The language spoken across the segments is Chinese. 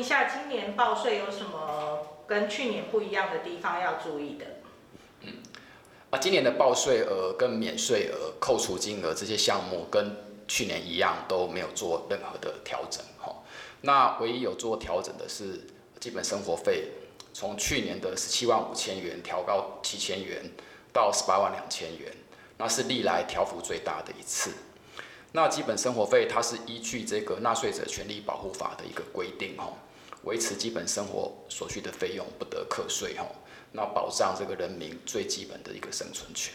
一下，今年报税有什么跟去年不一样的地方要注意的？嗯，啊，今年的报税额跟免税额、扣除金额这些项目跟去年一样，都没有做任何的调整。哈，那唯一有做调整的是基本生活费，从去年的十七万五千元调高七千元到十八万两千元，那是历来调幅最大的一次。那基本生活费它是依据这个纳税者权利保护法的一个规定，哈，维持基本生活所需的费用不得课税，哈，那保障这个人民最基本的一个生存权。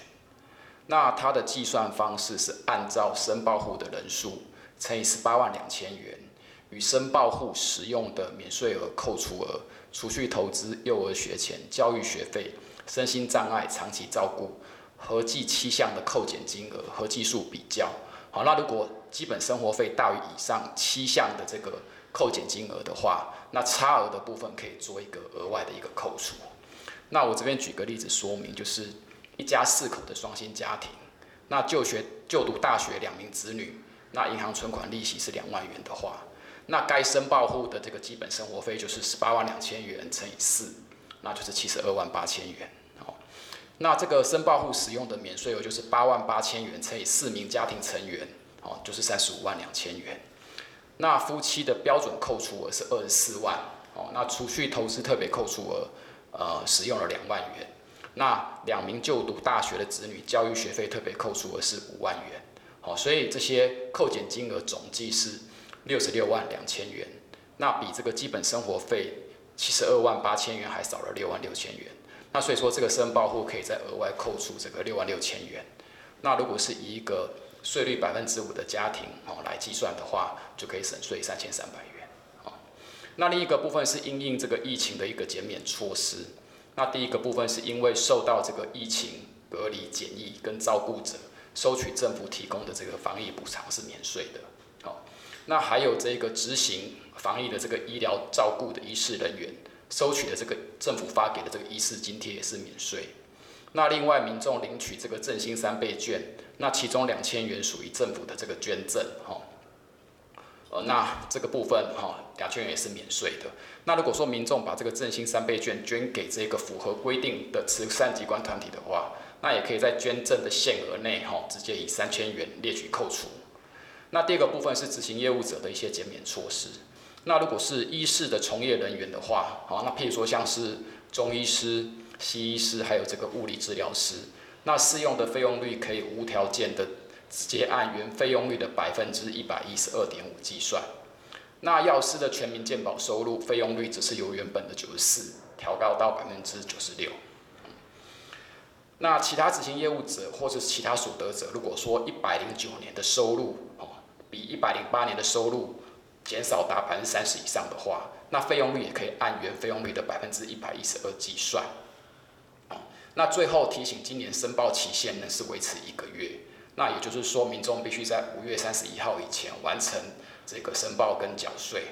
那它的计算方式是按照申报户的人数乘以十八万两千元，与申报户使用的免税额、扣除额、除去投资、幼儿学前、教育学费、身心障碍长期照顾合计七项的扣减金额合计数比较。好，那如果基本生活费大于以上七项的这个扣减金额的话，那差额的部分可以做一个额外的一个扣除。那我这边举个例子说明，就是一家四口的双薪家庭，那就学就读大学两名子女，那银行存款利息是两万元的话，那该申报户的这个基本生活费就是十八万两千元乘以四，那就是七十二万八千元。那这个申报户使用的免税额就是八万八千元乘以四名家庭成员，哦，就是三十五万两千元。那夫妻的标准扣除额是二十四万，哦，那储蓄投资特别扣除额，呃，使用了两万元。那两名就读大学的子女教育学费特别扣除额是五万元，好，所以这些扣减金额总计是六十六万两千元。那比这个基本生活费七十二万八千元还少了六万六千元。那所以说，这个申报户可以再额外扣除这个六万六千元。那如果是以一个税率百分之五的家庭哦来计算的话，就可以省税三千三百元。那另一个部分是因应这个疫情的一个减免措施。那第一个部分是因为受到这个疫情隔离检疫跟照顾者收取政府提供的这个防疫补偿是免税的。好，那还有这个执行防疫的这个医疗照顾的医事人员。收取的这个政府发给的这个医事津贴也是免税。那另外民众领取这个振兴三倍券，那其中两千元属于政府的这个捐赠，哈。呃，那这个部分哈，两千元也是免税的。那如果说民众把这个振兴三倍券捐给这个符合规定的慈善机关团体的话，那也可以在捐赠的限额内哈，直接以三千元列举扣除。那第二个部分是执行业务者的一些减免措施。那如果是医事的从业人员的话，好，那譬如说像是中医师、西医师，还有这个物理治疗师，那适用的费用率可以无条件的直接按原费用率的百分之一百一十二点五计算。那药师的全民健保收入费用率只是由原本的九十四调高到百分之九十六。那其他执行业务者或者是其他所得者，如果说一百零九年的收入哦比一百零八年的收入减少达百分之三十以上的话，那费用率也可以按原费用率的百分之一百一十二计算。那最后提醒，今年申报期限呢是维持一个月，那也就是说，民众必须在五月三十一号以前完成这个申报跟缴税。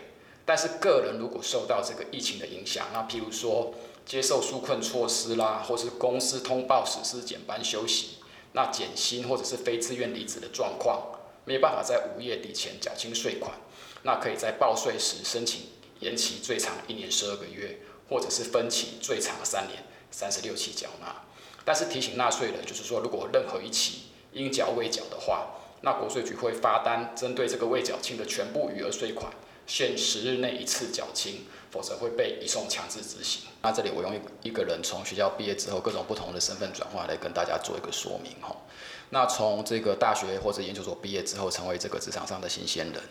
但是个人如果受到这个疫情的影响，那譬如说接受纾困措施啦，或是公司通报实施减班休息，那减薪或者是非自愿离职的状况，没有办法在五月底前缴清税款。那可以在报税时申请延期最长一年十二个月，或者是分期最长三年三十六期缴纳。但是提醒纳税人，就是说如果任何一期应缴未缴的话，那国税局会发单针对这个未缴清的全部余额税款，限十日内一次缴清，否则会被移送强制执行。那这里我用一一个人从学校毕业之后各种不同的身份转换来跟大家做一个说明哈。那从这个大学或者研究所毕业之后，成为这个职场上的新鲜人。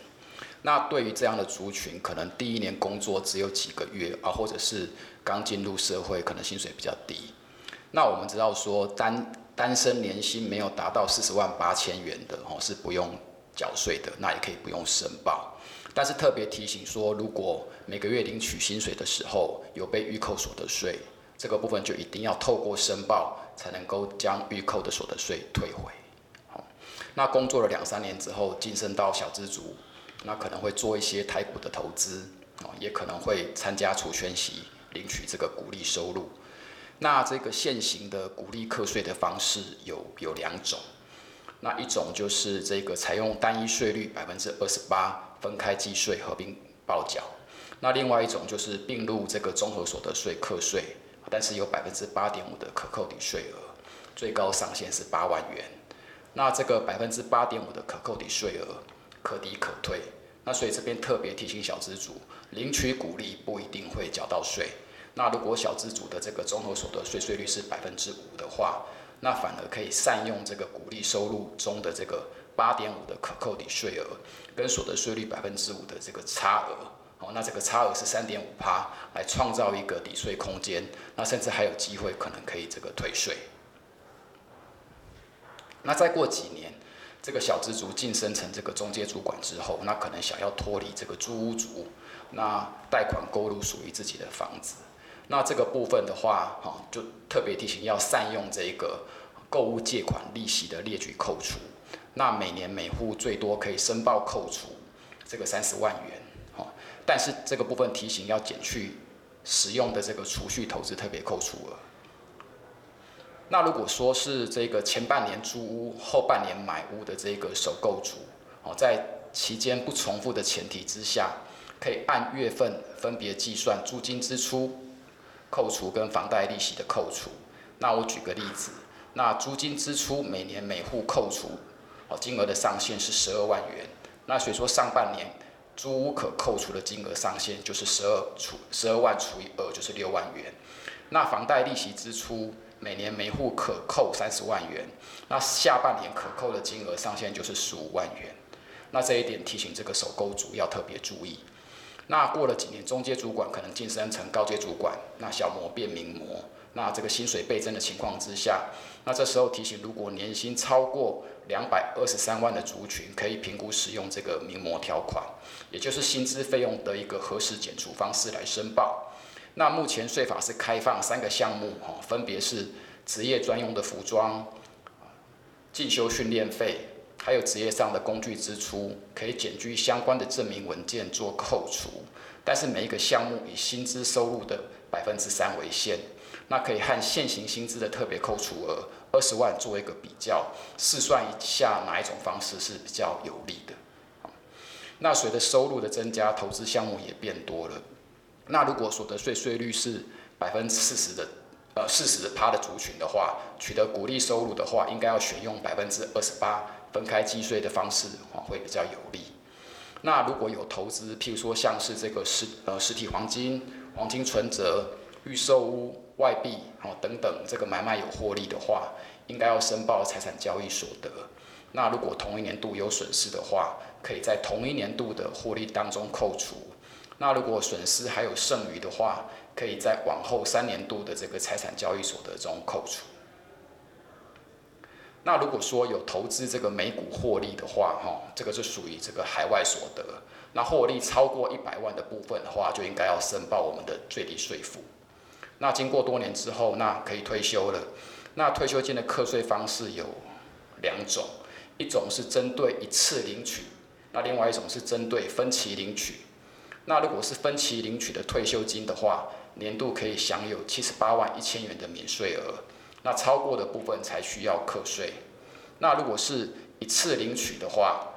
那对于这样的族群，可能第一年工作只有几个月啊，或者是刚进入社会，可能薪水比较低。那我们知道说单单身年薪没有达到四十万八千元的哦，是不用缴税的，那也可以不用申报。但是特别提醒说，如果每个月领取薪水的时候有被预扣所得税，这个部分就一定要透过申报才能够将预扣的所得税退回。好，那工作了两三年之后，晋升到小资族。那可能会做一些台股的投资，哦，也可能会参加除权息，领取这个股利收入。那这个现行的股利课税的方式有有两种，那一种就是这个采用单一税率百分之二十八分开计税合并报缴，那另外一种就是并入这个综合所得税课税，但是有百分之八点五的可扣抵税额，最高上限是八万元。那这个百分之八点五的可扣抵税额可抵可退。那所以这边特别提醒小资族，领取股利不一定会缴到税。那如果小资族的这个综合所得税税率是百分之五的话，那反而可以善用这个股利收入中的这个八点五的可扣抵税额，跟所得税率百分之五的这个差额，哦，那这个差额是三点五趴，来创造一个抵税空间，那甚至还有机会可能可以这个退税。那再过几年，这个小资族晋升成这个中介主管之后，那可能想要脱离这个租屋族，那贷款购入属于自己的房子。那这个部分的话，哈，就特别提醒要善用这个购物借款利息的列举扣除。那每年每户最多可以申报扣除这个三十万元，哈。但是这个部分提醒要减去使用的这个储蓄投资特别扣除额。那如果说是这个前半年租屋，后半年买屋的这个首购族，哦，在期间不重复的前提之下，可以按月份分别计算租金支出。扣除跟房贷利息的扣除，那我举个例子，那租金支出每年每户扣除，哦，金额的上限是十二万元，那所以说上半年租屋可扣除的金额上限就是十二除十二万除以二就是六万元，那房贷利息支出每年每户可扣三十万元，那下半年可扣的金额上限就是十五万元，那这一点提醒这个首购族要特别注意。那过了几年，中阶主管可能晋升成高阶主管，那小模变名模，那这个薪水倍增的情况之下，那这时候提醒，如果年薪超过两百二十三万的族群，可以评估使用这个名模条款，也就是薪资费用的一个核实减除方式来申报。那目前税法是开放三个项目，哈，分别是职业专用的服装、进修训练费。还有职业上的工具支出，可以减去相关的证明文件做扣除，但是每一个项目以薪资收入的百分之三为限，那可以和现行薪资的特别扣除额二十万做一个比较，试算一下哪一种方式是比较有利的。那随着收入的增加，投资项目也变多了。那如果所得税税率是百分之四十的，呃四十趴的族群的话，取得股利收入的话，应该要选用百分之二十八。分开计税的方式会比较有利。那如果有投资，譬如说像是这个实呃实体黄金、黄金存折、预售屋、外币哦等等，这个买卖有获利的话，应该要申报财产交易所得。那如果同一年度有损失的话，可以在同一年度的获利当中扣除。那如果损失还有剩余的话，可以在往后三年度的这个财产交易所得中扣除。那如果说有投资这个美股获利的话，哈，这个是属于这个海外所得。那获利超过一百万的部分的话，就应该要申报我们的最低税负。那经过多年之后，那可以退休了。那退休金的课税方式有两种，一种是针对一次领取，那另外一种是针对分期领取。那如果是分期领取的退休金的话，年度可以享有七十八万一千元的免税额。那超过的部分才需要课税。那如果是一次领取的话，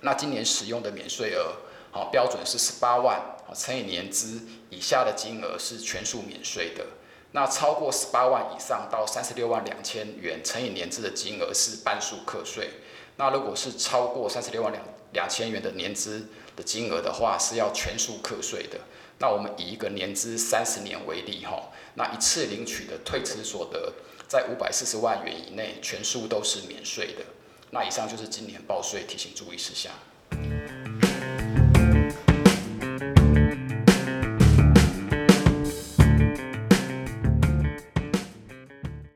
那今年使用的免税额，好，标准是十八万，乘以年资以下的金额是全数免税的。那超过十八万以上到三十六万两千元乘以年资的金额是半数课税。那如果是超过三十六万两两千元的年资的金额的话，是要全数课税的。那我们以一个年资三十年为例，哈，那一次领取的退职所得在五百四十万元以内，全数都是免税的。那以上就是今年报税提醒注意事项。